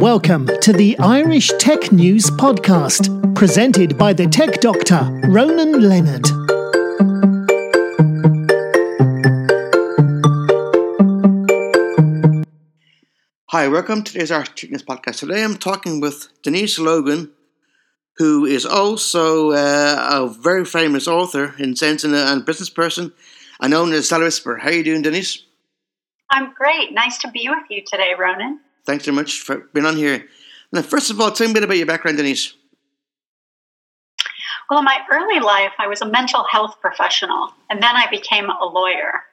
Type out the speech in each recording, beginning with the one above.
Welcome to the Irish Tech News Podcast, presented by the tech doctor, Ronan Leonard. Hi, welcome to today's Irish Tech News Podcast. Today I'm talking with Denise Logan, who is also uh, a very famous author in sense and a, and business person, and known as Seller Whisperer. How are you doing, Denise? I'm great. Nice to be with you today, Ronan. Thanks very much for being on here. Now, first of all, tell me a bit about your background, Denise. Well, in my early life, I was a mental health professional, and then I became a lawyer.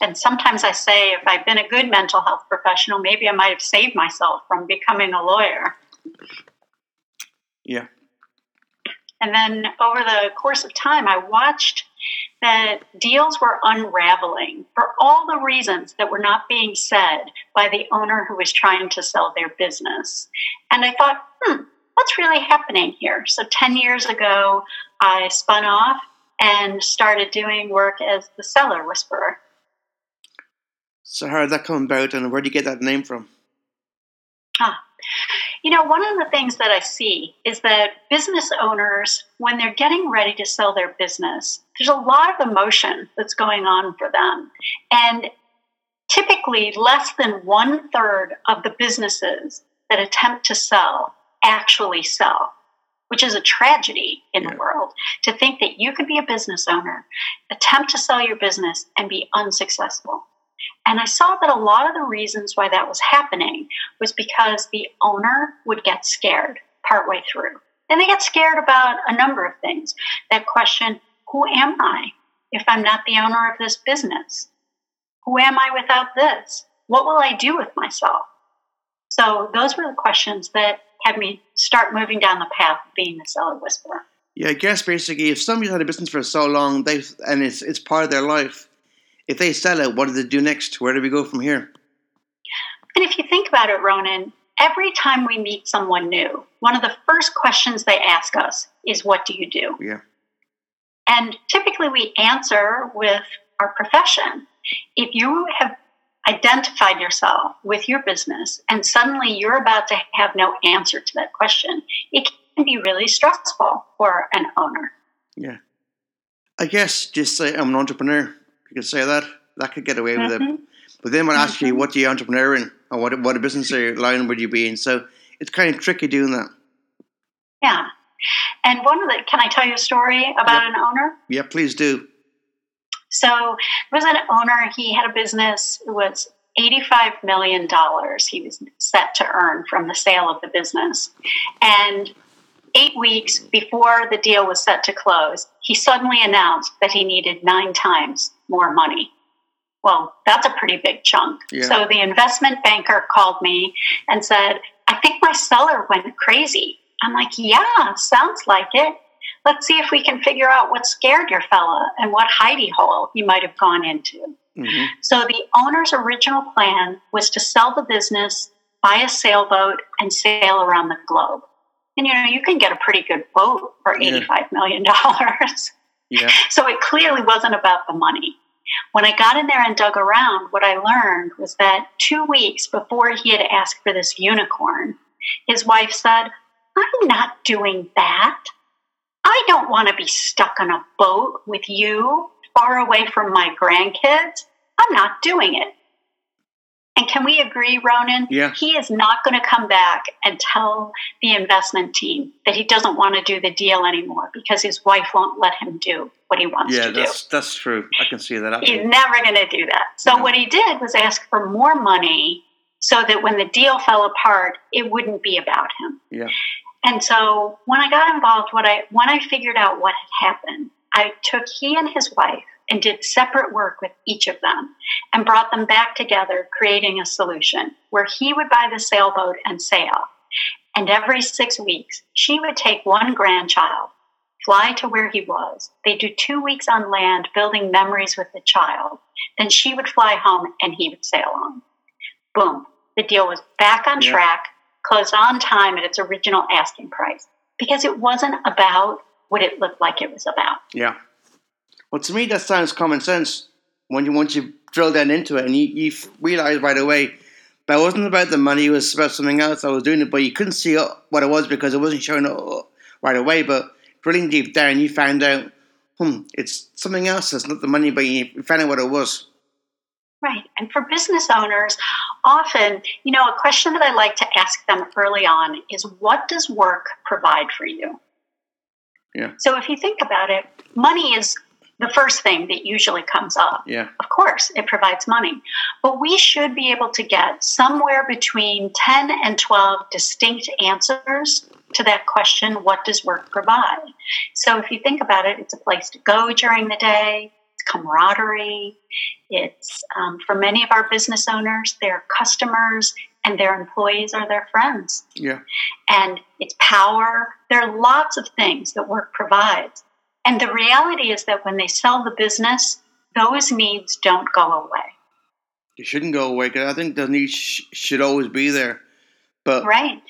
And sometimes I say if I'd been a good mental health professional, maybe I might have saved myself from becoming a lawyer. Yeah. And then over the course of time, I watched that deals were unraveling for all the reasons that were not being said by the owner who was trying to sell their business. And I thought, hmm, what's really happening here? So 10 years ago, I spun off and started doing work as the seller whisperer. So, how did that come about, and where did you get that name from? Ah, you know, one of the things that I see is that business owners, when they're getting ready to sell their business, there's a lot of emotion that's going on for them. And typically, less than one third of the businesses that attempt to sell actually sell, which is a tragedy in yeah. the world. To think that you could be a business owner, attempt to sell your business, and be unsuccessful. And I saw that a lot of the reasons why that was happening was because the owner would get scared partway through. And they get scared about a number of things. That question, who am I if I'm not the owner of this business? Who am I without this? What will I do with myself? So those were the questions that had me start moving down the path of being a seller whisperer. Yeah, I guess basically if somebody's had a business for so long, they and it's it's part of their life, if they sell it, what do they do next? Where do we go from here? And if you think about it, Ronan, every time we meet someone new, one of the first questions they ask us is, What do you do? Yeah. And typically we answer with our profession. If you have identified yourself with your business and suddenly you're about to have no answer to that question, it can be really stressful for an owner. Yeah. I guess just say I'm an entrepreneur you could say that. That could get away with mm-hmm. it. But then when I ask you mm-hmm. what do you entrepreneur in or what what a business line would you be in? So it's kind of tricky doing that. Yeah. And one of the can I tell you a story about an owner? Yeah, please do. So there was an owner, he had a business, it was $85 million he was set to earn from the sale of the business. And eight weeks before the deal was set to close, he suddenly announced that he needed nine times more money. Well, that's a pretty big chunk. Yeah. So the investment banker called me and said, I think my seller went crazy. I'm like, yeah, sounds like it. Let's see if we can figure out what scared your fella and what hidey hole he might have gone into. Mm-hmm. So the owner's original plan was to sell the business, buy a sailboat, and sail around the globe. And you know, you can get a pretty good boat for eighty-five million dollars. Yeah. So it clearly wasn't about the money. When I got in there and dug around, what I learned was that two weeks before he had asked for this unicorn, his wife said, I'm not doing that. I don't want to be stuck on a boat with you far away from my grandkids. I'm not doing it. And can we agree, Ronan? Yeah. He is not going to come back and tell the investment team that he doesn't want to do the deal anymore because his wife won't let him do what he wants yeah, to do. Yeah, that's, that's true. I can see that. He's never going to do that. So, what he did was ask for more money so that when the deal fell apart, it wouldn't be about him. Yeah. And so, when I got involved, what I when I figured out what had happened, I took he and his wife and did separate work with each of them and brought them back together, creating a solution where he would buy the sailboat and sail. And every six weeks, she would take one grandchild, fly to where he was. They'd do two weeks on land, building memories with the child. Then she would fly home and he would sail on. Boom. The deal was back on yeah. track, closed on time at its original asking price because it wasn't about what it looked like it was about. Yeah. Well, to me, that sounds common sense when you once you drill down into it and you, you realize right away that it wasn't about the money, it was about something else. I was doing it, but you couldn't see what it was because it wasn't showing up right away. But drilling deep down, you found out, hmm, it's something else. It's not the money, but you found out what it was. Right. And for business owners, often, you know, a question that I like to ask them early on is what does work provide for you? Yeah. So if you think about it, money is the first thing that usually comes up. Yeah. Of course, it provides money. But we should be able to get somewhere between 10 and 12 distinct answers to that question what does work provide? So if you think about it, it's a place to go during the day, it's camaraderie, it's um, for many of our business owners, their customers and their employees are their friends. Yeah. And it's power. There are lots of things that work provides. And the reality is that when they sell the business, those needs don't go away. They shouldn't go away because I think the needs sh- should always be there. But right.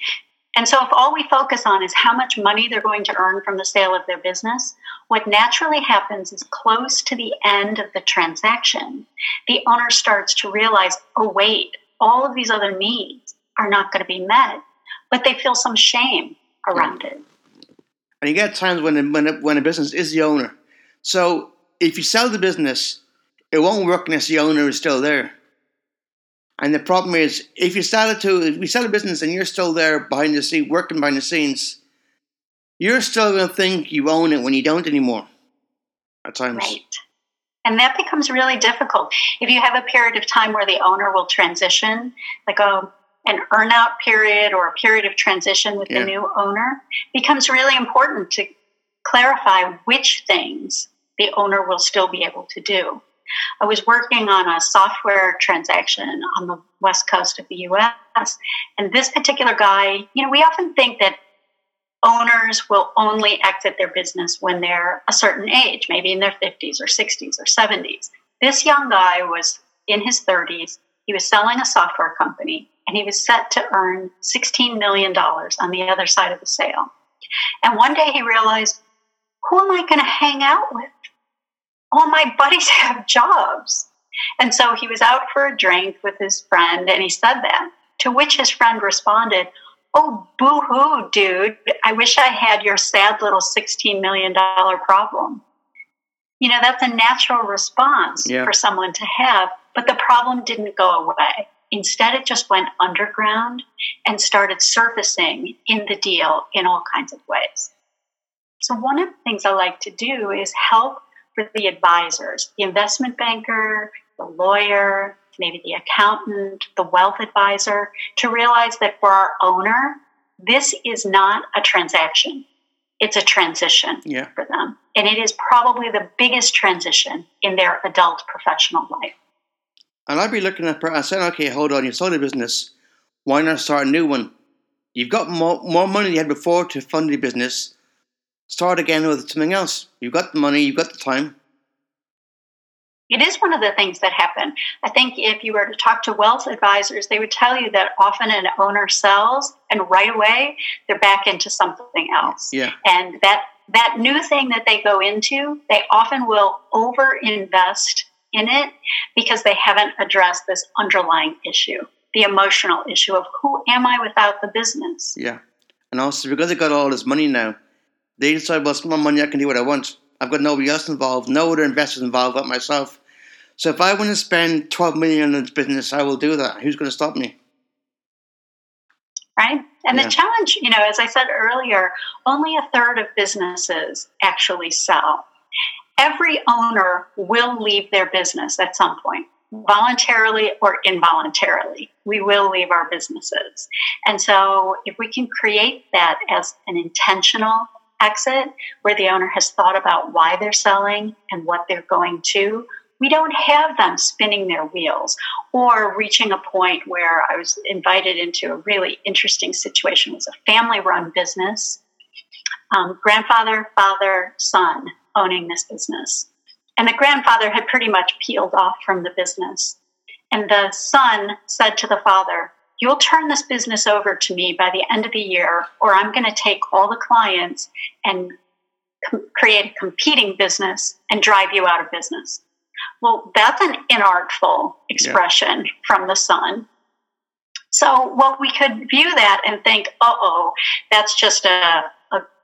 And so, if all we focus on is how much money they're going to earn from the sale of their business, what naturally happens is close to the end of the transaction, the owner starts to realize oh, wait, all of these other needs are not going to be met, but they feel some shame around it. And you get times when a, when when a business is the owner. So if you sell the business, it won't work unless the owner is still there. And the problem is, if you sell it to, if you sell a business and you're still there behind the scene, working behind the scenes, you're still going to think you own it when you don't anymore. At times, right? And that becomes really difficult if you have a period of time where the owner will transition, like a an earnout period or a period of transition with Yeah. the new owner. Becomes really important to clarify which things the owner will still be able to do. I was working on a software transaction on the west coast of the US, and this particular guy, you know, we often think that owners will only exit their business when they're a certain age, maybe in their 50s or 60s or 70s. This young guy was in his 30s. He was selling a software company and he was set to earn $16 million on the other side of the sale. And one day he realized, who am I going to hang out with? All my buddies have jobs. And so he was out for a drink with his friend and he said that, to which his friend responded, Oh, boo hoo, dude. I wish I had your sad little $16 million problem. You know, that's a natural response Yeah. for someone to have, but the problem didn't go away. Instead, it just went underground and started surfacing in the deal in all kinds of ways. So, one of the things I like to do is help for the advisors, the investment banker, the lawyer, maybe the accountant, the wealth advisor, to realize that for our owner, this is not a transaction. It's a transition yeah. for them. And it is probably the biggest transition in their adult professional life. And I'd be looking at, her and saying, okay, hold on, you sold a business. Why not start a new one? You've got more, more money than you had before to fund the business. Start again with something else. You've got the money, you've got the time. It is one of the things that happen. I think if you were to talk to wealth advisors, they would tell you that often an owner sells and right away they're back into something else. Yeah. And that that new thing that they go into, they often will over invest in it because they haven't addressed this underlying issue, the emotional issue of who am I without the business? Yeah. And also, because they've got all this money now, they decide, well, it's my money, I can do what I want. I've got nobody else involved, no other investors involved but myself. So if I want to spend 12 million in this business, I will do that. Who's going to stop me? right? And Yeah. the challenge, you know, as I said earlier, only a third of businesses actually sell. Every owner will leave their business at some point, voluntarily or involuntarily. We will leave our businesses. And so, if we can create that as an intentional exit where the owner has thought about why they're selling and what they're going to, we don't have them spinning their wheels or reaching a point where I was invited into a really interesting situation. It was a family run business, um, grandfather, father, son owning this business. And the grandfather had pretty much peeled off from the business. And the son said to the father, You'll turn this business over to me by the end of the year, or I'm going to take all the clients and com- create a competing business and drive you out of business. Well, that's an inartful expression from the son. So, well, we could view that and think, uh oh, that's just a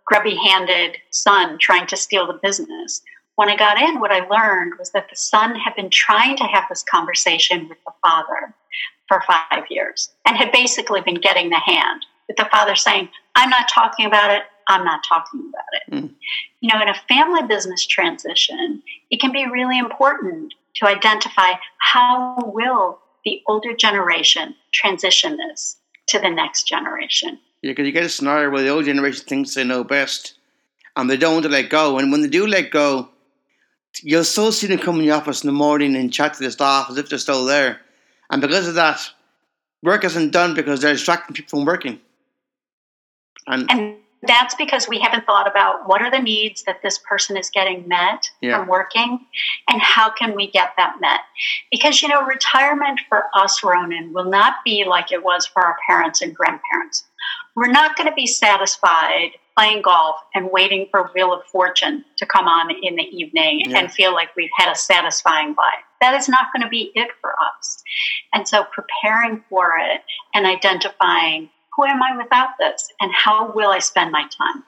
grubby handed son trying to steal the business. When I got in, what I learned was that the son had been trying to have this conversation with the father for five years and had basically been getting the hand, with the father saying, I'm not talking about it, I'm not talking about it. Mm. You know, in a family business transition, it can be really important to identify how will the older generation transition this to the next generation. Because you get a scenario where the old generation thinks they know best and they don't want to let go. And when they do let go, you'll still see them come in the office in the morning and chat to the staff as if they're still there. And because of that, work isn't done because they're distracting people from working. And, and that's because we haven't thought about what are the needs that this person is getting met yeah. from working and how can we get that met because you know retirement for us ronan will not be like it was for our parents and grandparents we're not going to be satisfied playing golf and waiting for wheel of fortune to come on in the evening yeah. and feel like we've had a satisfying life that is not going to be it for us and so preparing for it and identifying who am I without this? And how will I spend my time?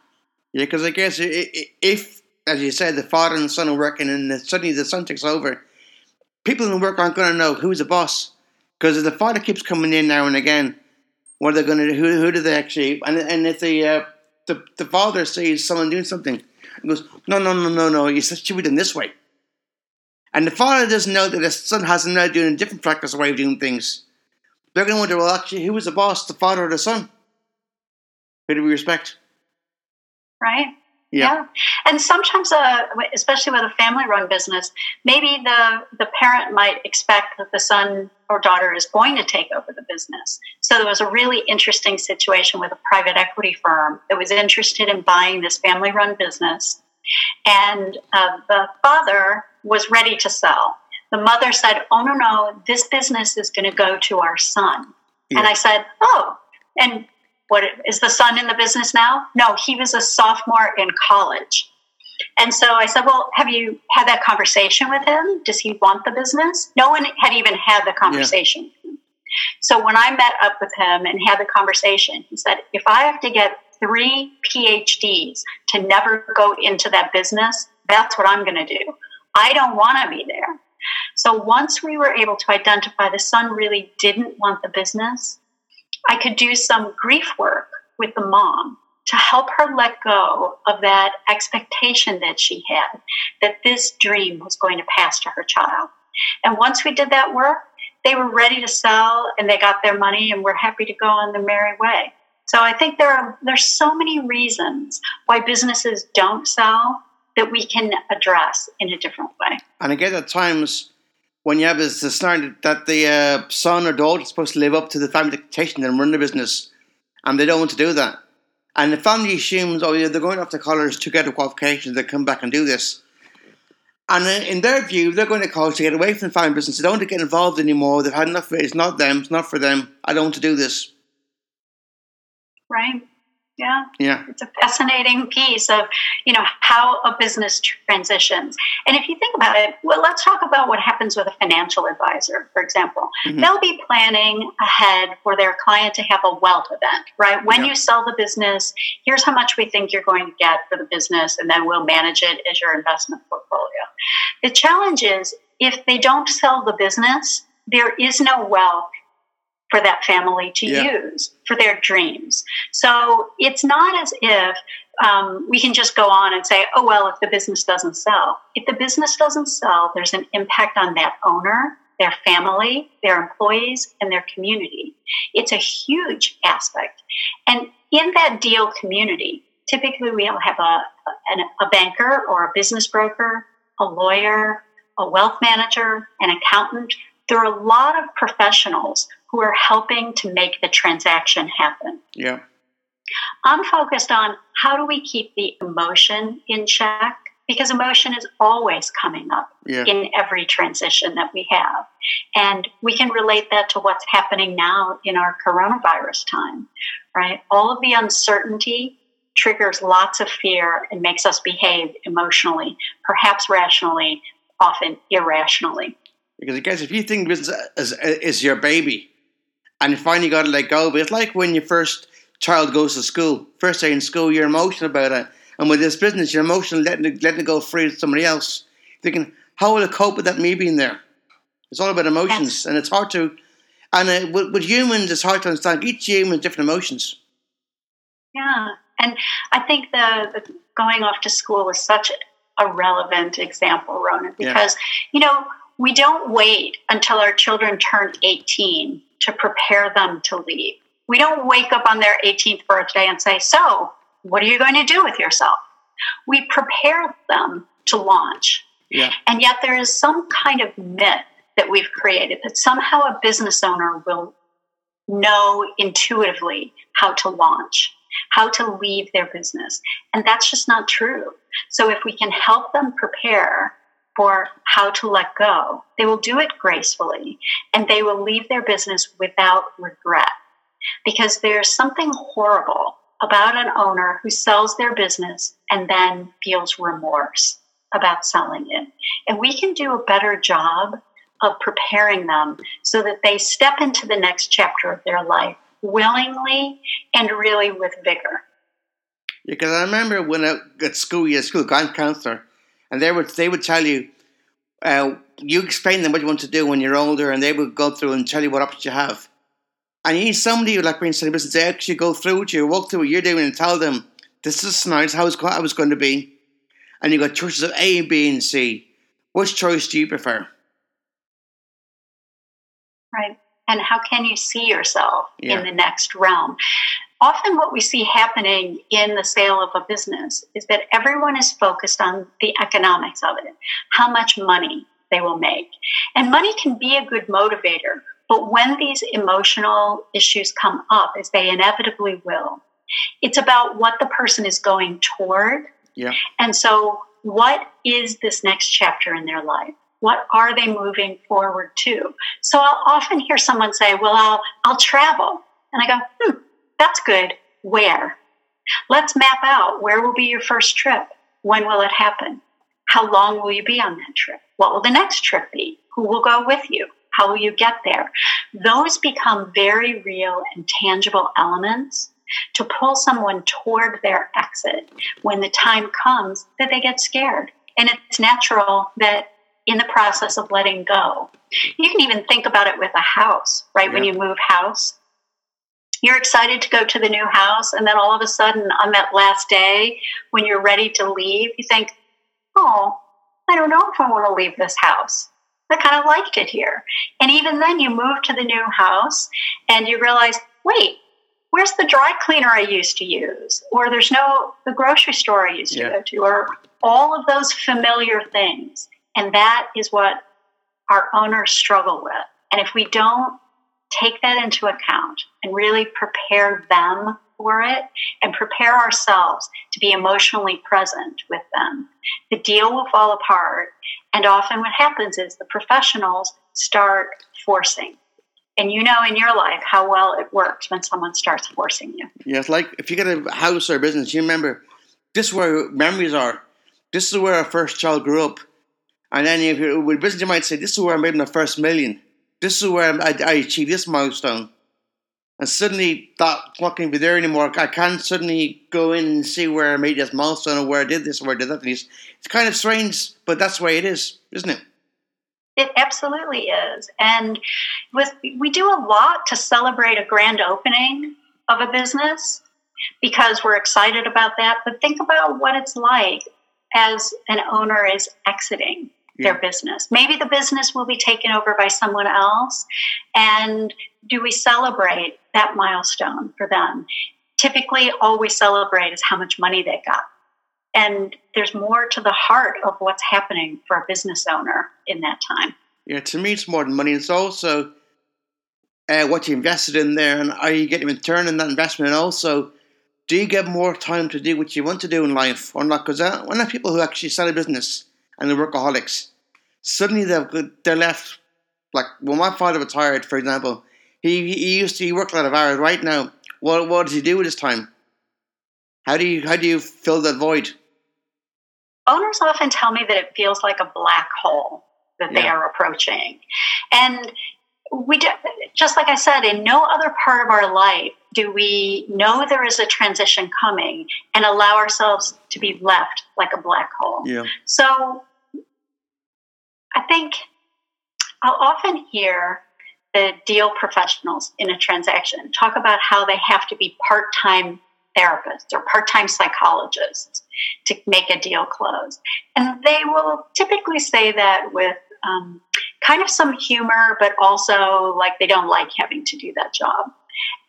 Yeah, because I guess if, as you said, the father and the son are working and suddenly the son takes over, people in the work aren't going to know who's the boss. Because if the father keeps coming in now and again, what are they going to do? Who, who do they actually? And, and if the, uh, the the father sees someone doing something, and goes, no, no, no, no, no, you should be done this way. And the father doesn't know that the son has now doing a different practice way of doing things. They're going to wonder, well, actually, who was the boss, the father or the son? Who do we respect? Right. Yeah. yeah. And sometimes, uh, especially with a family run business, maybe the, the parent might expect that the son or daughter is going to take over the business. So there was a really interesting situation with a private equity firm that was interested in buying this family run business. And uh, the father was ready to sell the mother said, Oh, no, no, this business is going to go to our son. Yeah. And I said, Oh, and what is the son in the business now? No, he was a sophomore in college. And so I said, Well, have you had that conversation with him? Does he want the business? No one had even had the conversation. Yeah. So when I met up with him and had the conversation, he said, If I have to get three PhDs to never go into that business, that's what I'm going to do. I don't want to be there. So once we were able to identify the son really didn't want the business, I could do some grief work with the mom to help her let go of that expectation that she had that this dream was going to pass to her child. And once we did that work, they were ready to sell and they got their money and were happy to go on their merry way. So I think there are there's so many reasons why businesses don't sell that we can address in a different way. And again, at times when you have this scenario that the uh, son or daughter is supposed to live up to the family expectation and run the business, and they don't want to do that. And the family assumes, oh, yeah, they're going off to college to get a qualification, they come back and do this. And in their view, they're going to college to get away from the family business. They don't want to get involved anymore. They've had enough. of it. It's not them. It's not for them. I don't want to do this. Right. Yeah. Yeah. It's a fascinating piece of, you know, how a business transitions. And if you think about it, well, let's talk about what happens with a financial advisor, for example. Mm-hmm. They'll be planning ahead for their client to have a wealth event, right? When yeah. you sell the business, here's how much we think you're going to get for the business, and then we'll manage it as your investment portfolio. The challenge is if they don't sell the business, there is no wealth for that family to yeah. use for their dreams. So it's not as if um, we can just go on and say, oh, well, if the business doesn't sell. If the business doesn't sell, there's an impact on that owner, their family, their employees, and their community. It's a huge aspect. And in that deal community, typically we'll have a, a, a banker or a business broker, a lawyer, a wealth manager, an accountant. There are a lot of professionals who are helping to make the transaction happen. Yeah. I'm focused on how do we keep the emotion in check because emotion is always coming up yeah. in every transition that we have. And we can relate that to what's happening now in our coronavirus time, right? All of the uncertainty triggers lots of fear and makes us behave emotionally, perhaps rationally, often irrationally. Because I guess if you think business is, is your baby, and you finally got to let go of it. It's like when your first child goes to school, first day in school, you're emotional about it. And with this business, you're emotional letting it, letting it go free to somebody else. Thinking, how will I cope with that me being there? It's all about emotions, Yes. and it's hard to. And uh, with, with humans, it's hard to understand. Each human has different emotions. Yeah. And I think the, the going off to school is such a relevant example, Ronan, Yeah. because, you know, we don't wait until our children turn 18 to prepare them to leave. We don't wake up on their 18th birthday and say, So, what are you going to do with yourself? We prepare them to launch. Yeah, And yet there is some kind of myth that we've created that somehow a business owner will know intuitively how to launch, how to leave their business. And that's just not true. So if we can help them prepare for how to let go, they will do it gracefully and they will leave their business without regret. Because there's something horrible about an owner who sells their business and then feels remorse about selling it. And we can do a better job of preparing them so that they step into the next chapter of their life willingly and really with vigor. because I remember when I at school, a school guidance counselor, and they would they would tell you, uh, you explain them what you want to do when you're older, and they would go through and tell you what options you have. And you need somebody who like being in business, they actually go through with you, walk through what you're doing, and tell them this is nice, how it's, how it's going to be. And you got choices of A, B, and C. Which choice do you prefer? Right. And how can you see yourself Yeah. in the next realm? Often, what we see happening in the sale of a business is that everyone is focused on the economics of it, how much money they will make. And money can be a good motivator, but when these emotional issues come up, as they inevitably will, it's about what the person is going toward Yeah. and so, what is this next chapter in their life? What are they moving forward to? So, I'll often hear someone say, Well, I'll, I'll travel. And I go, Hmm, that's good. Where? Let's map out where will be your first trip? When will it happen? How long will you be on that trip? What will the next trip be? Who will go with you? How will you get there? Those become very real and tangible elements to pull someone toward their exit when the time comes that they get scared. And it's natural that in the process of letting go, you can even think about it with a house, right? When you move house, you're excited to go to the new house. And then all of a sudden, on that last day, when you're ready to leave, you think, oh, I don't know if I want to leave this house. I kind of liked it here. And even then, you move to the new house and you realize, wait, where's the dry cleaner I used to use? Or there's no, the grocery store I used to Yeah. go to, or all of those familiar things. And that is what our owners struggle with. And if we don't take that into account and really prepare them for it and prepare ourselves to be emotionally present with them, the deal will fall apart. And often what happens is the professionals start forcing. And you know in your life how well it works when someone starts forcing you. Yeah, it's like if you get a house or a business, you remember this is where memories are. This is where our first child grew up. And then if you're with business, you might say, This is where I made my first million. This is where I, I achieved this milestone. And suddenly not going to be there anymore. I can't suddenly go in and see where I made this milestone or where I did this or where I did that. It's, it's kind of strange, but that's the way it is, isn't it? It absolutely is. And with we do a lot to celebrate a grand opening of a business because we're excited about that. But think about what it's like as an owner is exiting their business. Maybe the business will be taken over by someone else. And do we celebrate that milestone for them? Typically, all we celebrate is how much money they got. And there's more to the heart of what's happening for a business owner in that time. Yeah, to me, it's more than money. It's also uh, what you invested in there, and are you getting a return on that investment? And also, do you get more time to do what you want to do in life or not? Because I I know people who actually sell a business and they're workaholics. Suddenly, they've got- they're left like when my father retired, for example. He he used to he worked a lot of hours. Right now, what what does he do with his time? How do you how do you fill that void? Owners often tell me that it feels like a black hole that they are approaching. And we do, just like I said, in no other part of our life do we know there is a transition coming and allow ourselves to be left like a black hole. Yeah. So I think I'll often hear the deal professionals in a transaction talk about how they have to be part time therapists or part time psychologists to make a deal close. And they will typically say that with um, kind of some humor, but also like they don't like having to do that job.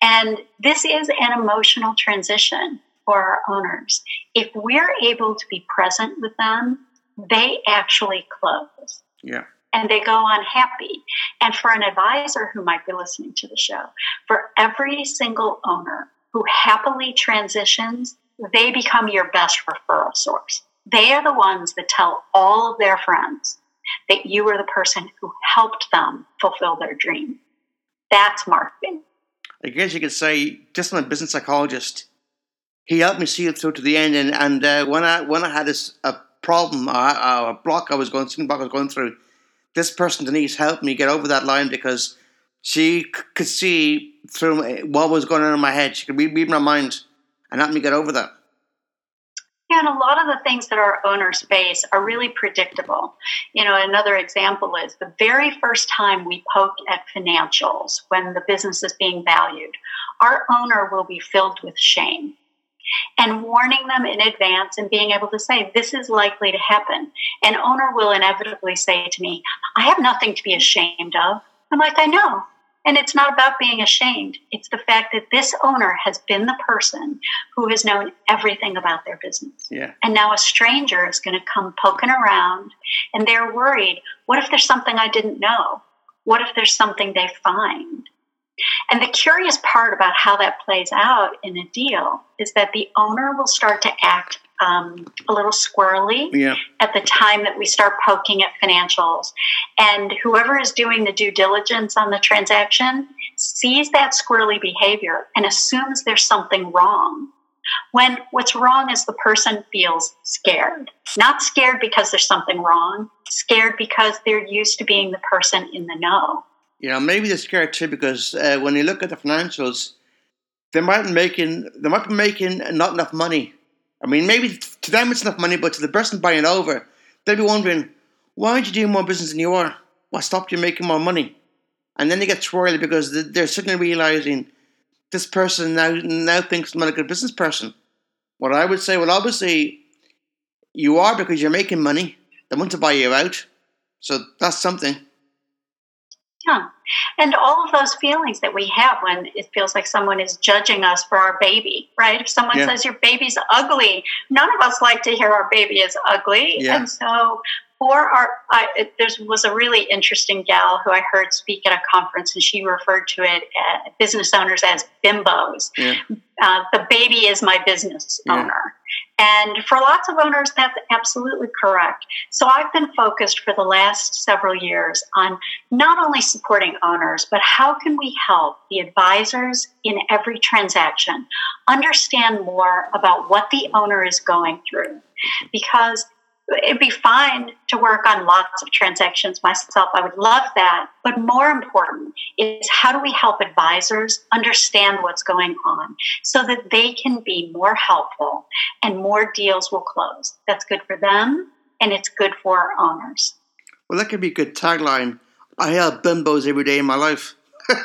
And this is an emotional transition for our owners. If we're able to be present with them, they actually close. Yeah. And they go on happy. And for an advisor who might be listening to the show, for every single owner who happily transitions, they become your best referral source. They are the ones that tell all of their friends that you were the person who helped them fulfill their dream. That's marketing. I guess you could say, just my business psychologist, he helped me see it through to the end. And, and uh, when I when I had this, a problem, a, a block I was going, block I was going through, this person Denise helped me get over that line because she c- could see through what was going on in my head. She could read, read my mind and help me get over that. Yeah, and a lot of the things that our owners face are really predictable. You know, another example is the very first time we poke at financials when the business is being valued, our owner will be filled with shame. And warning them in advance and being able to say, this is likely to happen. An owner will inevitably say to me, I have nothing to be ashamed of. I'm like, I know. And it's not about being ashamed. It's the fact that this owner has been the person who has known everything about their business. Yeah. And now a stranger is going to come poking around and they're worried what if there's something I didn't know? What if there's something they find? And the curious part about how that plays out in a deal is that the owner will start to act um, a little squirrely Yeah. at the time that we start poking at financials. And whoever is doing the due diligence on the transaction sees that squirrely behavior and assumes there's something wrong. When what's wrong is the person feels scared. Not scared because there's something wrong, scared because they're used to being the person in the know. Know, maybe they're scared too because uh, when you look at the financials, they might be making they might be making not enough money. I mean, maybe to them it's enough money, but to the person buying over, they'll be wondering, why aren't you doing more business than you are? What stopped you making more money? And then they get twirly because they- they're suddenly realizing this person now now thinks I'm not a good business person. What I would say, well, obviously, you are because you're making money. They want to buy you out, so that's something. Yeah. And all of those feelings that we have when it feels like someone is judging us for our baby, right? If someone Yeah. says your baby's ugly, none of us like to hear our baby is ugly. Yeah. And so, for our, I, there was a really interesting gal who I heard speak at a conference, and she referred to it, uh, business owners as bimbos. Yeah. Uh, the baby is my business owner. And for lots of owners, that's absolutely correct. So I've been focused for the last several years on not only supporting owners, but how can we help the advisors in every transaction understand more about what the owner is going through? Because it'd be fine to work on lots of transactions myself. I would love that. But more important is how do we help advisors understand what's going on so that they can be more helpful and more deals will close. That's good for them and it's good for our owners. Well, that could be a good tagline. I help bimbos every day in my life.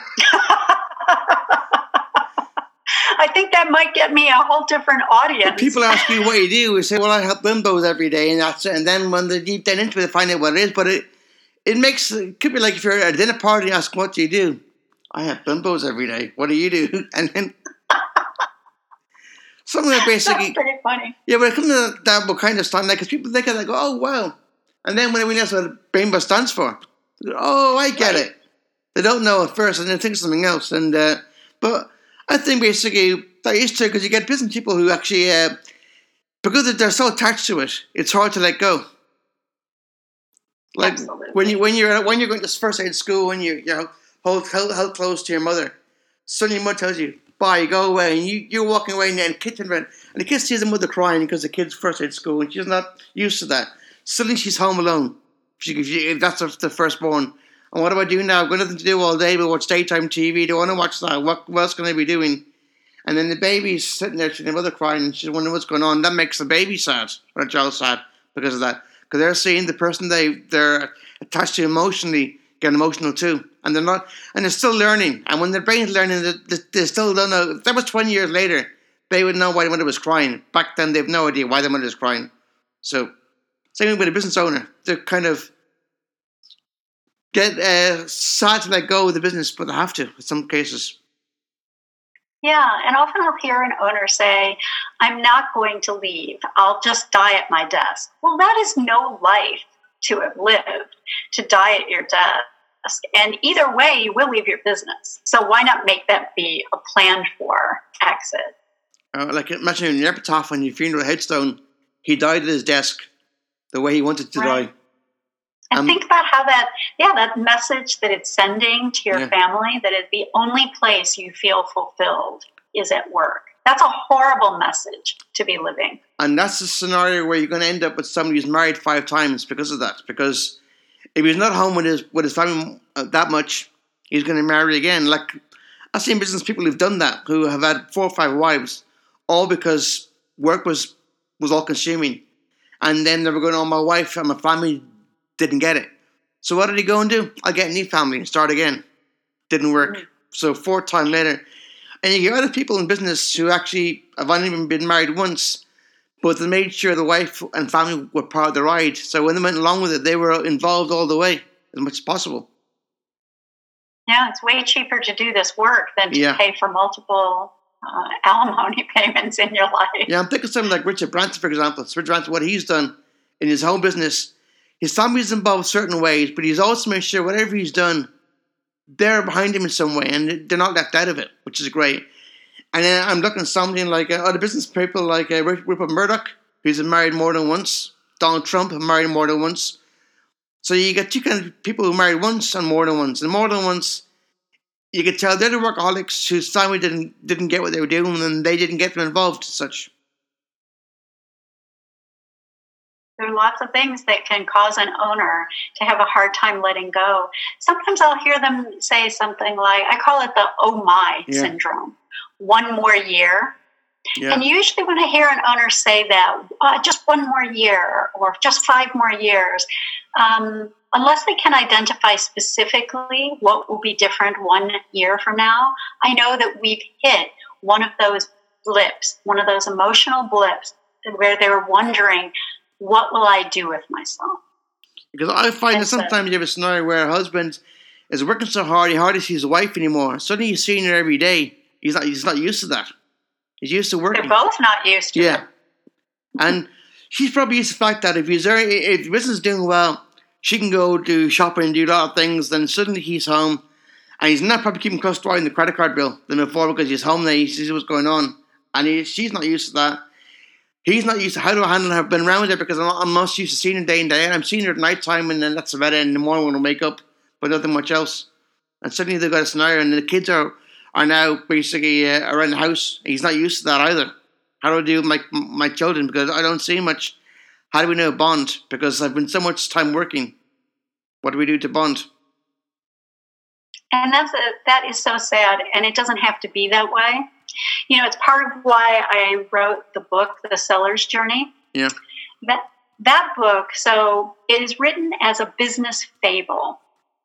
I think that might get me a whole different audience. People ask you what you do. We say, "Well, I help bimbos every day," and that's it. And then when they deep down into it, they find out what it is. But it it makes it could be like if you're at a dinner party and ask, "What do you do?" I have bimbos every day. What do you do? And then something that basically, That's pretty funny. yeah. But it comes to that will kind of stand there because people think of like, "Oh, wow," and then when they realize what bimbo stands for, go, "Oh, I get Right. it." They don't know at first, and they think something else. And uh, but I think basically that is true because you get business people who actually, uh, because they're so attached to it, it's hard to let go. Like Absolutely. when you when you're when you're going to first aid school and you you know hold held, held close to your mother, suddenly your mother tells you bye, go away, and you you're walking away and the kid turns and the kid sees the mother crying because the kid's first aid school and she's not used to that. Suddenly she's home alone. She, she that's the firstborn, And what do I do now? I've got nothing to do all day but watch daytime TV. Do I want to watch that? What, what else can I be doing? And then the baby's sitting there, seeing the mother crying, and she's wondering what's going on. That makes the baby sad, or the child sad, because of that. Because they're seeing the person they, they're attached to emotionally get emotional too. And they're not, and they're still learning. And when their brain's learning, they, they still don't know. If that was 20 years later, they would know why the mother was crying. Back then, they have no idea why the mother was crying. So, same with a business owner. They're kind of get uh, sad to let go of the business, but they have to in some cases. Yeah, and often I'll hear an owner say, I'm not going to leave. I'll just die at my desk. Well, that is no life to have lived, to die at your desk. And either way, you will leave your business. So why not make that be a planned for exit? Uh, like imagine in your epitaph on your funeral headstone, he died at his desk the way he wanted to right. die. And um, think about how that, yeah, that message that it's sending to your yeah. family that is the only place you feel fulfilled is at work. That's a horrible message to be living. And that's a scenario where you're going to end up with somebody who's married five times because of that. Because if he's not home with his with his family uh, that much, he's going to marry again. Like I've seen business people who've done that, who have had four or five wives, all because work was was all consuming. And then they were going, "Oh, my wife and my family didn't get it. So what did he go and do? I'll get a new family and start again. Didn't work. Mm. So fourth time later. And you get other people in business who actually have only even been married once, but they made sure the wife and family were part of the ride. So when they went along with it, they were involved all the way as much as possible. Yeah, it's way cheaper to do this work than to yeah. pay for multiple uh, alimony payments in your life. Yeah, I'm thinking something like Richard Branson, for example. Richard Branson, what he's done in his home business his family's involved certain ways, but he's also made sure whatever he's done, they're behind him in some way, and they're not left out of it, which is great. And then I'm looking at something like uh, other business people like uh, Rupert Murdoch, who's married more than once. Donald Trump, married more than once. So you get two kind of people who married once and more than once. And more than once, you could tell they're the workaholics whose family didn't didn't get what they were doing, and they didn't get them involved. Such. There are lots of things that can cause an owner to have a hard time letting go. Sometimes I'll hear them say something like, I call it the oh my yeah. syndrome. One more year. Yeah. And usually, when I hear an owner say that, uh, just one more year or just five more years, um, unless they can identify specifically what will be different one year from now, I know that we've hit one of those blips, one of those emotional blips where they're wondering, what will I do with myself? Because I find and that sometimes so, you have a scenario where a husband is working so hard, he hardly sees his wife anymore. Suddenly he's seeing her every day. He's not. He's not used to that. He's used to working. They're both not used to yeah. it. And she's probably used to the fact that if he's there, if the business is doing well, she can go do shopping, and do a lot of things. Then suddenly he's home, and he's not probably keeping close to the credit card bill than before because he's home now. He sees what's going on, and he, she's not used to that. He's not used to how do I handle. I've been around with her because I'm not, I'm not used to seeing her day and day. I'm seeing her at night time and then that's about it. In the morning when I wake up, but nothing much else. And suddenly they've got a scenario and the kids are are now basically uh, around the house. He's not used to that either. How do I deal with my my children because I don't see much. How do we know bond? Because I've been so much time working. What do we do to bond? And that's a, that is so sad, and it doesn't have to be that way. You know, it's part of why I wrote the book, The Seller's Journey. Yeah. That that book, so it is written as a business fable.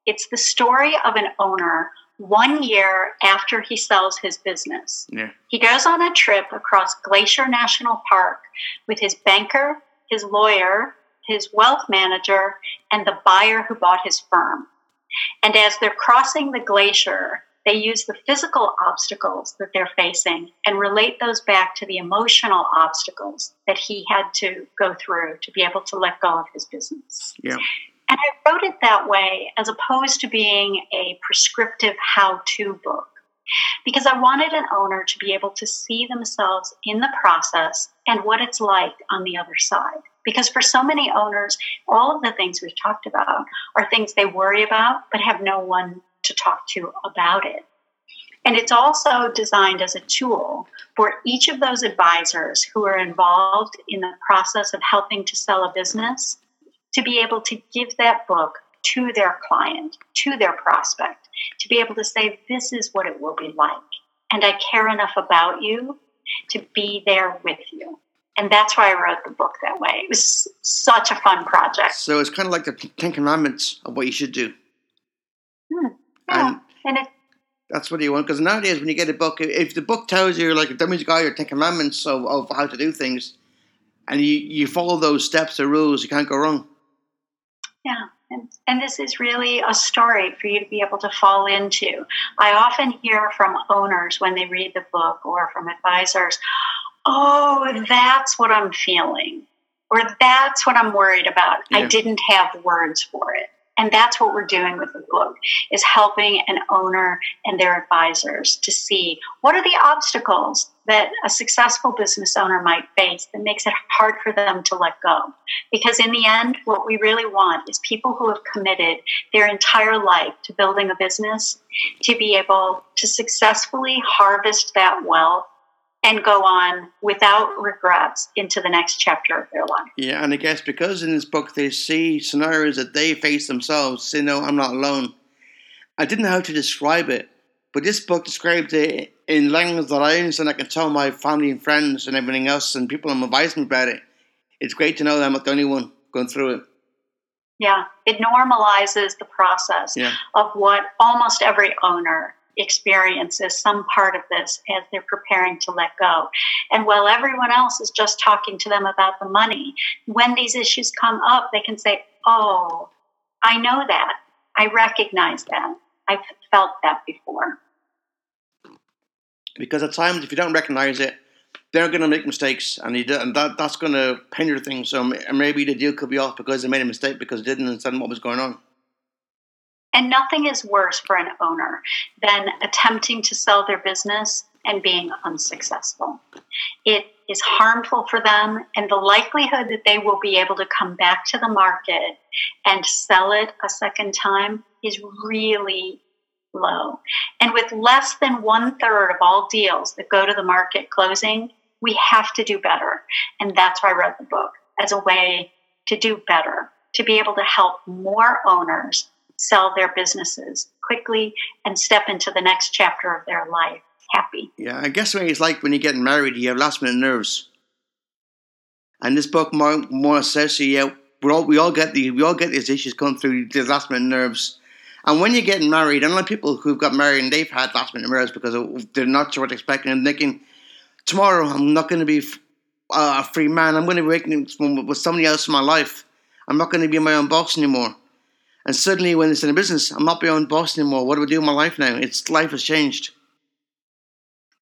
It's the story of an owner one year after he sells his business. Yeah. He goes on a trip across Glacier National Park with his banker, his lawyer, his wealth manager, and the buyer who bought his firm. And as they're crossing the glacier, they use the physical obstacles that they're facing and relate those back to the emotional obstacles that he had to go through to be able to let go of his business. Yeah. And I wrote it that way as opposed to being a prescriptive how to book because I wanted an owner to be able to see themselves in the process and what it's like on the other side. Because for so many owners, all of the things we've talked about are things they worry about but have no one to talk to about it. And it's also designed as a tool for each of those advisors who are involved in the process of helping to sell a business to be able to give that book to their client, to their prospect, to be able to say, This is what it will be like. And I care enough about you to be there with you. And that's why I wrote the book that way. It was such a fun project. So it's kind of like the Ten Commandments of what you should do. Yeah. And that's what you want. Because nowadays, when you get a book, if the book tells you, like, a dummy's guide or Ten Commandments of, of how to do things, and you, you follow those steps or rules, you can't go wrong. Yeah. And, and this is really a story for you to be able to fall into. I often hear from owners when they read the book or from advisors, oh, that's what I'm feeling, or that's what I'm worried about. Yeah. I didn't have words for it. And that's what we're doing with the book is helping an owner and their advisors to see what are the obstacles that a successful business owner might face that makes it hard for them to let go. Because in the end, what we really want is people who have committed their entire life to building a business to be able to successfully harvest that wealth and go on without regrets into the next chapter of their life. Yeah, and I guess because in this book they see scenarios that they face themselves, say, no, I'm not alone. I didn't know how to describe it, but this book describes it in language that I understand. I can tell my family and friends and everything else, and people advised me about it. It's great to know that I'm not the only one going through it. Yeah, it normalizes the process Yeah. of what almost every owner experiences some part of this as they're preparing to let go. And while everyone else is just talking to them about the money, when these issues come up, they can say, Oh, I know that. I recognize that. I've felt that before. Because at times, if you don't recognize it, they're going to make mistakes, and, and that, that's going to hinder things. So maybe the deal could be off because they made a mistake because they didn't understand what was going on. And nothing is worse for an owner than attempting to sell their business and being unsuccessful. It is harmful for them, and the likelihood that they will be able to come back to the market and sell it a second time is really low. And with less than one third of all deals that go to the market closing, we have to do better. And that's why I wrote the book as a way to do better, to be able to help more owners sell their businesses quickly and step into the next chapter of their life happy. Yeah, I guess when it's like when you're getting married, you have last minute nerves. And this book more, more says we all we all get the we all get these issues come through these last minute nerves. And when you're getting married, lot of people who've got married and they've had last minute nerves because they're not sure what they're expecting and thinking, tomorrow I'm not going to be a free man. I'm going to be working with with somebody else in my life. I'm not going to be my own boss anymore. And suddenly, when it's in a business, I'm not my own boss anymore. What do I do in my life now? It's life has changed.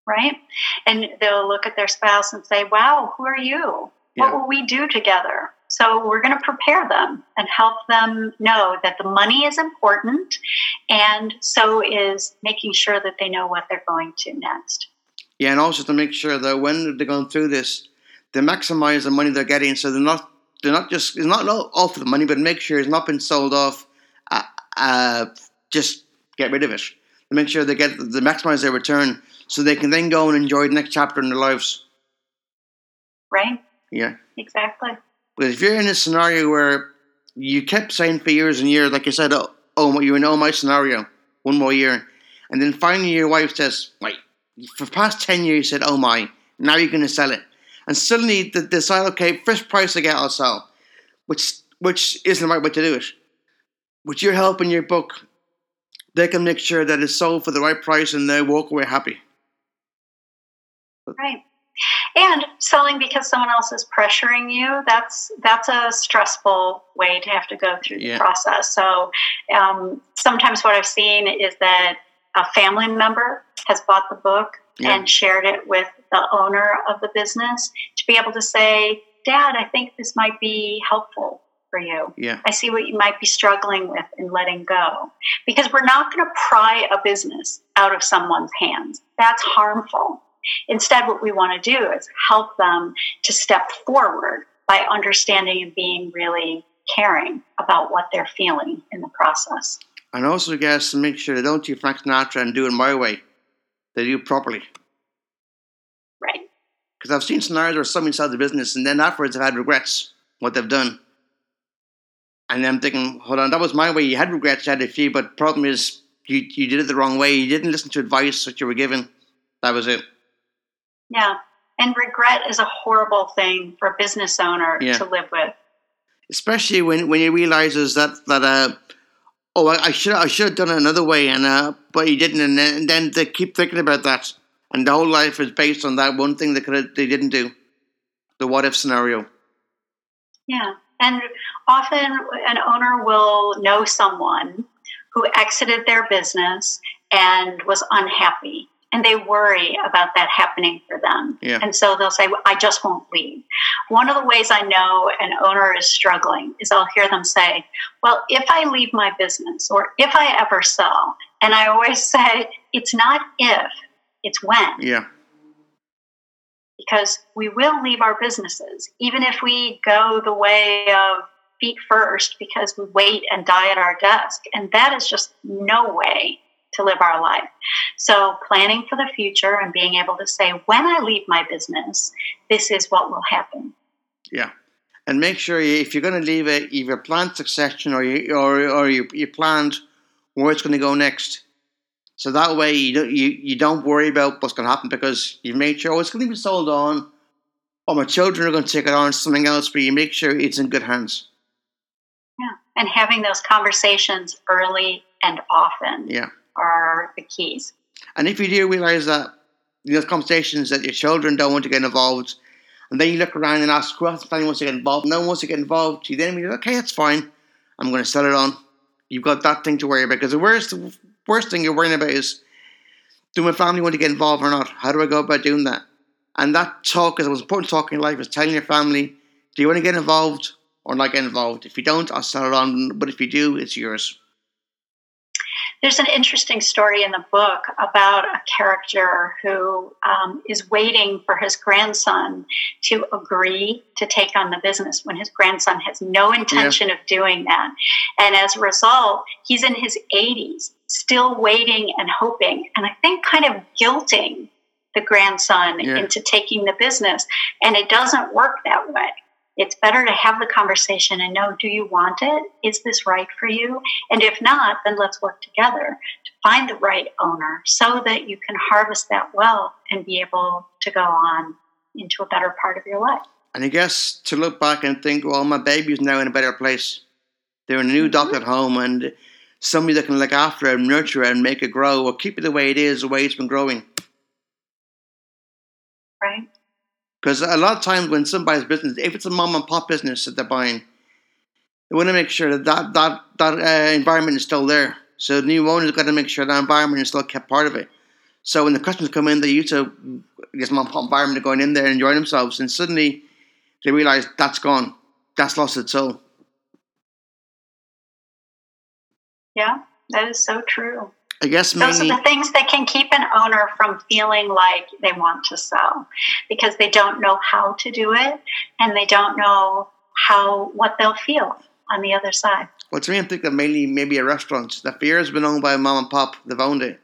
right? And they'll look at their spouse and say, Wow, who are you? Yeah. What will we do together? So we're going to prepare them and help them know that the money is important, and so is making sure that they know what they're going to next. Yeah, and also to make sure that when they're going through this, they maximize the money they're getting, so they're not they're not just it's not all for the money, but make sure it's not been sold off. Uh, just get rid of it. Make sure they get they maximize their return, so they can then go and enjoy the next chapter in their lives. Right? Yeah, Exactly. but if you're in a scenario where you kept saying for years and years, like you said, oh, oh you're in oh my scenario, one more year, and then finally your wife says, wait, for the past ten years you said, oh my, now you're going to sell it, and suddenly they decide, okay, first price I get, I'll sell, which which isn't the right way to do it. With your help in your book, they can make sure that it's sold for the right price and they walk away happy. Right. And selling because someone else is pressuring you, that's that's a stressful way to have to go through Yeah. the process. So um, sometimes what I've seen is that a family member has bought the book Yeah. and shared it with the owner of the business to be able to say, Dad, I think this might be helpful for you. Yeah, I see what you might be struggling with in letting go. Because we're not going to pry a business out of someone's hands. That's harmful. Instead, what we want to do is help them to step forward by understanding and being really caring about what they're feeling in the process. and also, guys, to make sure they don't do Frank Sinatra and do it my way. They do it properly. Right. Because I've seen scenarios where somebody sells a business and then afterwards they've had regrets what they've done. And then I'm thinking, hold on, that was my way. You had regrets, you had a few, but problem is you you did it the wrong way. You didn't listen to advice that you were given. That was it. Yeah. And regret is a horrible thing for a business owner Yeah. to live with. especially when when he realizes that that uh oh I, I should I should have done it another way and uh but he didn't and then, and then they keep thinking about that and the whole life is based on that one thing they could they didn't do the what if scenario Yeah. And often an owner will know someone who exited their business and was unhappy. And they worry about that happening for them. Yeah. And so they'll say, well, I just won't leave. One of the ways I know an owner is struggling is I'll hear them say, Well, if I leave my business or if I ever sell, and I always say, It's not if, it's when yeah because we will leave our businesses, even if we go the way of feet first because we wait and die at our desk. And that is just no way to live our life. So, planning for the future and being able to say, when I leave my business, this is what will happen. yeah and make sure you, if you're going to leave it either planned succession or you or or you, you planned where it's going to go next so that way you don't you, you don't worry about what's going to happen because you've made sure oh it's going to be sold on or my children are going to take it on something else but you make sure it's in good hands Yeah. And having those conversations early and often yeah are the keys. And if you do realize that in those conversations that your children don't want to get involved, and then you look around and ask who else in family wants to get involved, no one wants to get involved, you then be like, okay, that's fine. I'm going to sell it on. You've got that thing to worry about because the worst, the worst thing you're worrying about is do my family want to get involved or not? How do I go about doing that? And that talk is the most important talk in life is telling your family, do you want to get involved or not get involved? If you don't, I'll sell it on. But if you do, it's yours. There's an interesting story in the book about a character who um, is waiting for his grandson to agree to take on the business when his grandson has no intention of doing that. And as a result, he's in his 80s, still waiting and hoping, and I think kind of guilting the grandson Yeah. into taking the business. And it doesn't work that way. It's better to have the conversation and know do you want it? Is this right for you? And if not, then let's work together to find the right owner so that you can harvest that wealth and be able to go on into a better part of your life. And I guess to look back and think, well, my baby's now in a better place. They're in a new doctor at mm-hmm. home and somebody that can look after it and nurture it and make it grow or keep it the way it is, the way it's been growing. Right? Because a lot of times when somebody's business, if it's a mom and pop business that they're buying, they want to make sure that that, that, that uh, environment is still there. So the new owner's got to make sure that environment is still kept part of it. So when the customers come in, they used to this mom and pop environment going in there and enjoying themselves, and suddenly they realize that's gone. That's lost its soul. Yeah, that is so true. I guess Those are the things that can keep an owner from feeling like they want to sell because they don't know how to do it and they don't know how what they'll feel on the other side. well, to me, I'm thinking mainly maybe a restaurant. That beer has been owned by a mom and pop, they've owned it.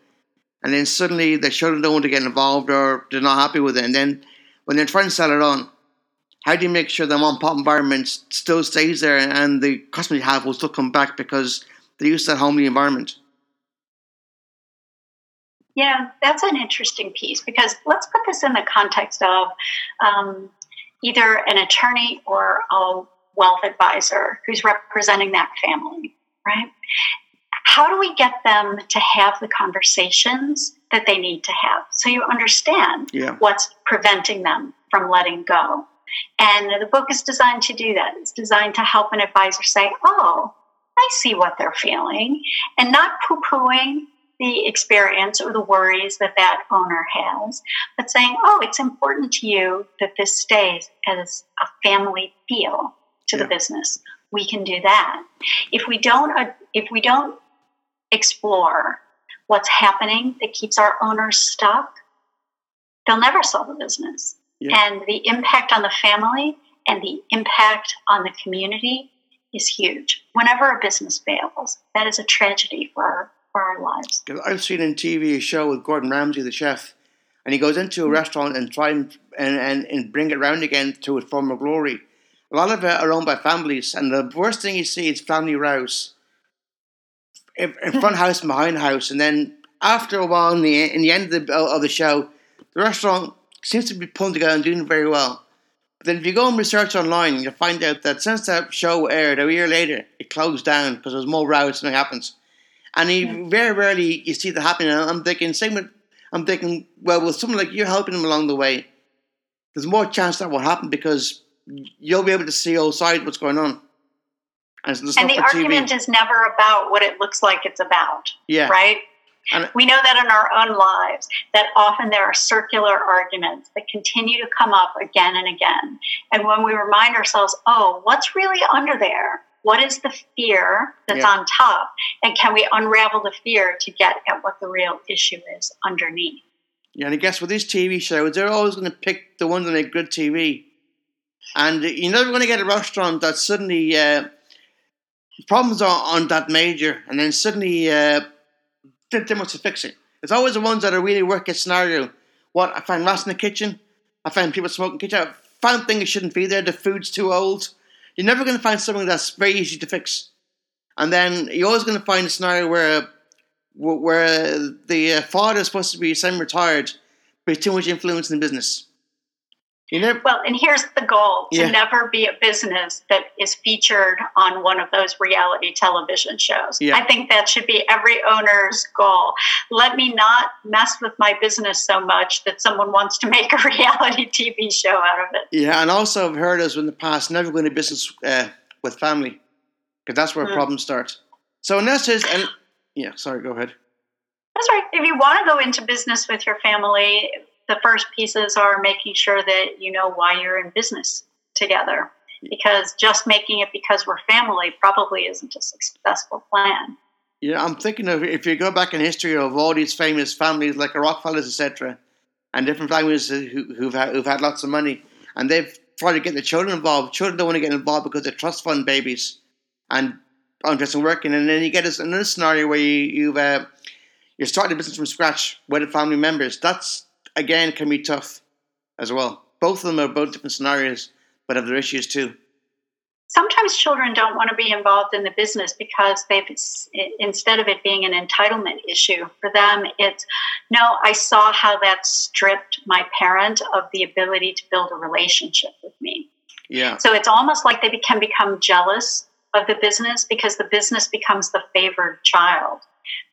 And then suddenly children don't want to get involved or they're not happy with it. And then when they're trying to sell it on, how do you make sure the mom and pop environment still stays there and the customers you have will still come back because they're used to that homely environment? Yeah, that's an interesting piece because let's put this in the context of um, either an attorney or a wealth advisor who's representing that family, right? How do we get them to have the conversations that they need to have so you understand Yeah. what's preventing them from letting go? And the book is designed to do that. It's designed to help an advisor say, oh, I see what they're feeling, and not poo pooing the experience or the worries that that owner has, but saying, oh, it's important to you that this stays as a family feel to Yeah. the business. We can do that. If we don't, uh, if we don't explore what's happening that keeps our owners stuck, they'll never sell the business. Yeah. And the impact on the family and the impact on the community is huge. Whenever a business fails, that is a tragedy for for our lives. I've seen in TV a show with Gordon Ramsay, the chef, and he goes into a mm-hmm. restaurant and try and, and, and, and bring it round again to its former glory. a lot of it are owned by families, and the worst thing you see is family rows in, in front house and behind house, and then after a while, in the in the end of the of the show, the restaurant seems to be pulling together and doing very well. But then, if you go and research online, you'll find out that since that show aired a year later, it closed down because there's more rows. Something happens, and yeah. very rarely you see that happening. I'm thinking, same with, I'm thinking, well, with someone like you helping them along the way, there's more chance that will happen because you'll be able to see all sides what's going on. And, and the argument TV. is never about what it looks like it's about. Yeah. Right? And we know that in our own lives, that often there are circular arguments that continue to come up again and again. And when we remind ourselves, oh, what's really under there? What is the fear that's yeah. on top? And can we unravel the fear to get at what the real issue is underneath? Yeah, and I guess with these TV shows, they're always going to pick the ones that make good TV. And you're never going to get a restaurant that suddenly uh, problems are on that major, and then suddenly uh, they're, they're much to fix it. It's always the ones that are really work case scenario. What I find rats in the kitchen, I find people smoking kitchen. I find things shouldn't be there. The food's too old. You're never going to find something that's very easy to fix. And then you're always going to find a scenario where where the uh, father is supposed to be semi-retired, but he's too much influence in the business. You well, and here's the goal to yeah. never be a business that is featured on one of those reality television shows. Yeah. I think that should be every owner's goal. Let me not mess with my business so much that someone wants to make a reality TV show out of it. Yeah, and also I've heard us in the past never go into business uh, with family because that's where mm. problems start. So, unless there's, and yeah, sorry, go ahead. That's right. If you want to go into business with your family, the first pieces are making sure that you know why you're in business together because just making it because we're family probably isn't a successful plan. Yeah, I'm thinking of if you go back in history of all these famous families like the Rockefellers, etc., and different families who, who've had, who've had lots of money, and they've tried to get the children involved. Children don't want to get involved because they're trust fund babies and interested in working. And then you get another scenario where you, you've uh, you're starting a business from scratch with family members. That's again can be tough as well. Both of them are both different scenarios, but have their issues too. Sometimes children don't want to be involved in the business because they've, instead of it being an entitlement issue, for them it's, no, I saw how that stripped my parent of the ability to build a relationship with me. Yeah. So it's almost like they can become jealous of the business because the business becomes the favored child.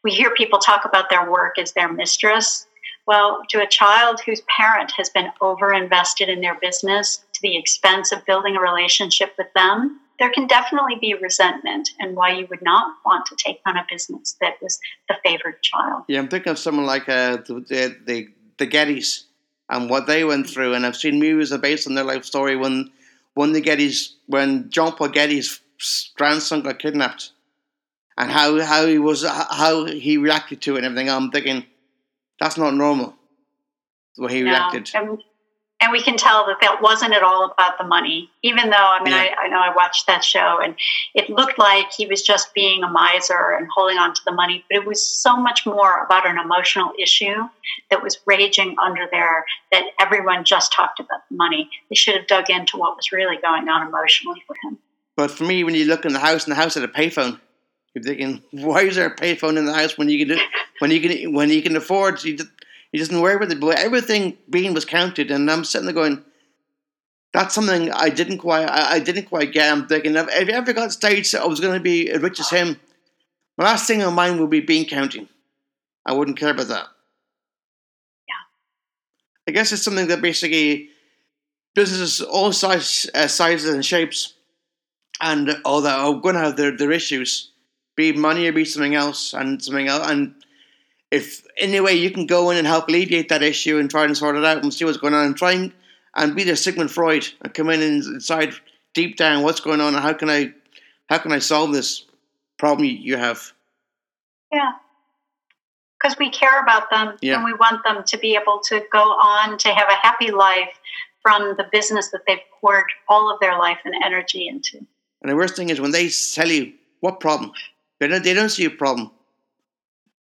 We hear people talk about their work as their mistress. Well, to a child whose parent has been overinvested in their business to the expense of building a relationship with them, there can definitely be resentment and why you would not want to take on a business that was the favored child. Yeah, I'm thinking of someone like uh, the, the, the Gettys and what they went through, and I've seen movies that based on their life story when when the Gettys, when John Paul Getty's grandson got kidnapped, and how how he was how he reacted to it and everything. I'm thinking that's not normal. The way he no. reacted. And, and, we can tell that that wasn't at all about the money. Even though, I mean, yeah. I, I, know I watched that show and it looked like he was just being a miser and holding on to the money, but it was so much more about an emotional issue that was raging under there that everyone just talked about the money. They should have dug into what was really going on emotionally for him. But for me, when you look in the house, and the house had a payphone, you're thinking, why is there a payphone in the house when you can do, when you can when you can afford? He, he doesn't worry with it, but everything being was counted, and I'm sitting there going, that's something I didn't quite I, I didn't quite get. I'm thinking, if, if you ever got stage I was going to be as rich as him, the last thing on mine would be bean counting. I wouldn't care about that. Yeah. I guess it's something that basically businesses all size, uh, sizes and shapes, and all that are going to have their, their issues be money or be something else and something else. And if any way you can go in and help alleviate that issue and try and sort it out and see what's going on and try and, and be the Sigmund Freud and come in and decide deep down what's going on and how can I how can I solve this problem you have? Yeah. Because we care about them yeah. and we want them to be able to go on to have a happy life from the business that they've poured all of their life and energy into. And the worst thing is when they tell you what problem, they don't, they don't see a problem.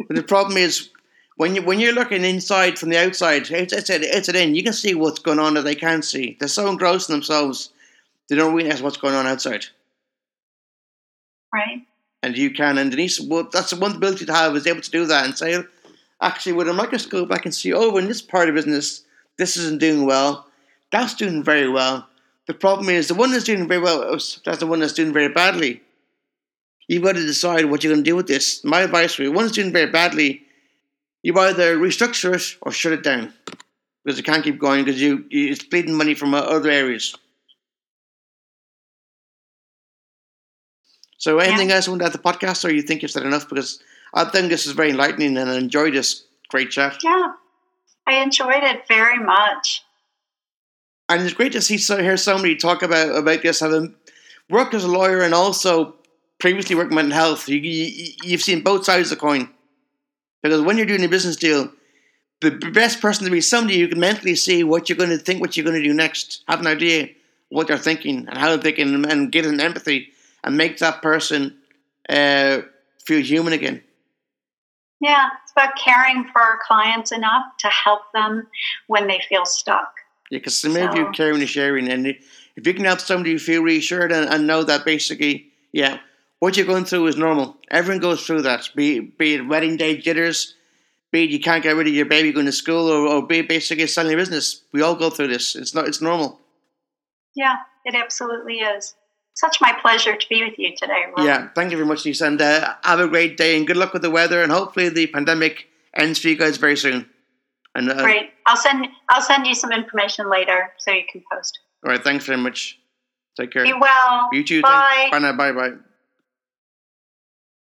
But the problem is when you when you're looking inside from the outside, it's it's, it's it in. You can see what's going on that they can't see. They're so engrossed in themselves. they don't realize what's going on outside. Right. And you can, and Denise, well, that's the one ability to have is able to do that and say, actually, with a microscope, I can see, oh, in this part of business, this isn't doing well. That's doing very well. The problem is the one that's doing very well, that's the one that's doing very badly. You've got to decide what you're going to do with this. My advice for you, one that's doing very badly, you either restructure it or shut it down because it can't keep going because you, it's bleeding money from uh, other areas. So, anything yeah. else on the podcast, or you think you've said enough? Because I think this is very enlightening, and I enjoyed this great chat. Yeah, I enjoyed it very much. And it's great to see so hear somebody talk about about this, having worked as a lawyer and also previously working in mental health. You, you, you've seen both sides of the coin. Because when you're doing a business deal, the best person to be somebody you can mentally see what you're going to think, what you're going to do next, have an idea what they're thinking and how they can, and get an empathy and make that person uh, feel human again. Yeah, it's about caring for our clients enough to help them when they feel stuck. Yeah, because some so. of you caring and sharing, and if you can help somebody feel reassured and, and know that basically, yeah, what you're going through is normal. Everyone goes through that. Be be it wedding day jitters, be it you can't get rid of your baby going to school, or, or be it basically selling your business. We all go through this. It's not. It's normal. Yeah, it absolutely is. Such my pleasure to be with you today. Ron. Yeah, thank you very much, Lisa, and uh, have a great day and good luck with the weather, and hopefully the pandemic ends for you guys very soon. And uh, great, I'll send I'll send you some information later so you can post. All right, thanks very much. Take care. Be well. You too. Bye. Bye now. Bye bye.